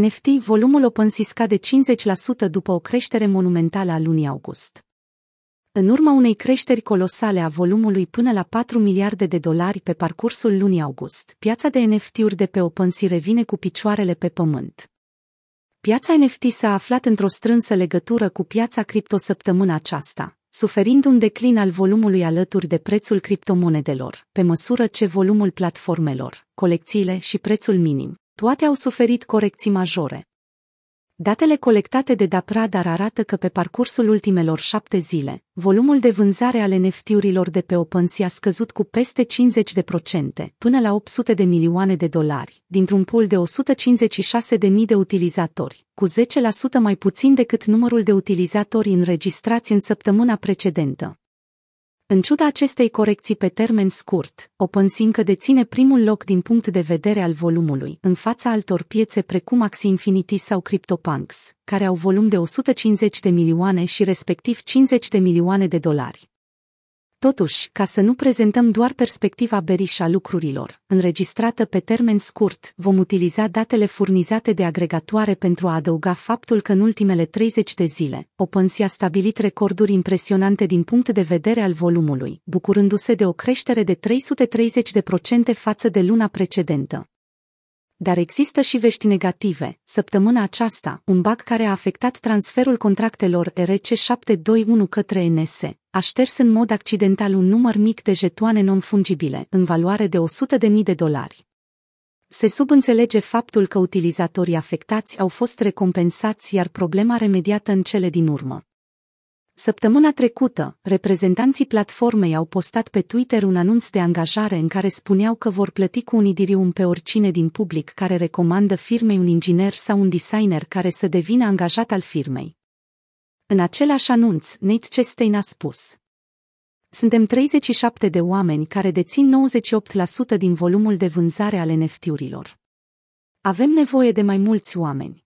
NFT volumul OpenSea scade 50% după o creștere monumentală a lunii august. În urma unei creșteri colosale a volumului până la 4 miliarde de dolari pe parcursul lunii august, piața de NFT-uri de pe OpenSea revine cu picioarele pe pământ. Piața NFT s-a aflat într-o strânsă legătură cu piața cripto săptămâna aceasta, suferind un declin al volumului alături de prețul criptomonedelor, pe măsură ce volumul platformelor, colecțiile și prețul minim, toate au suferit corecții majore. Datele colectate de Dapradar arată că pe parcursul ultimelor șapte zile, volumul de vânzare ale NFT-urilor de pe OpenSea a scăzut cu peste 50% până la 800 de milioane de dolari, dintr-un pool de 156 de mii de utilizatori, cu 10% mai puțin decât numărul de utilizatori înregistrați în săptămâna precedentă. În ciuda acestei corecții pe termen scurt, OpenSea încă deține primul loc din punct de vedere al volumului, în fața altor piețe precum Axie Infinity sau CryptoPunks, care au volum de 150 de milioane și respectiv 50 de milioane de dolari. Totuși, ca să nu prezentăm doar perspectiva beriș a lucrurilor, înregistrată pe termen scurt, vom utiliza datele furnizate de agregatoare pentru a adăuga faptul că în ultimele 30 de zile, OpenSea a stabilit recorduri impresionante din punct de vedere al volumului, bucurându-se de o creștere de 330% față de luna precedentă. Dar există și vești negative. Săptămâna aceasta, un bug care a afectat transferul contractelor RC721 către NS aș șters în mod accidental un număr mic de jetoane non-fungibile, în valoare de 100.000 de dolari. Se subînțelege faptul că utilizatorii afectați au fost recompensați, iar problema remediată în cele din urmă. Săptămâna trecută, reprezentanții platformei au postat pe Twitter un anunț de angajare în care spuneau că vor plăti cu un idirium pe oricine din public care recomandă firmei un inginer sau un designer care să devină angajat al firmei. În același anunț, Nate Chastain a spus Suntem 37 de oameni care dețin 98% din volumul de vânzare ale NFT-urilor. Avem nevoie de mai mulți oameni.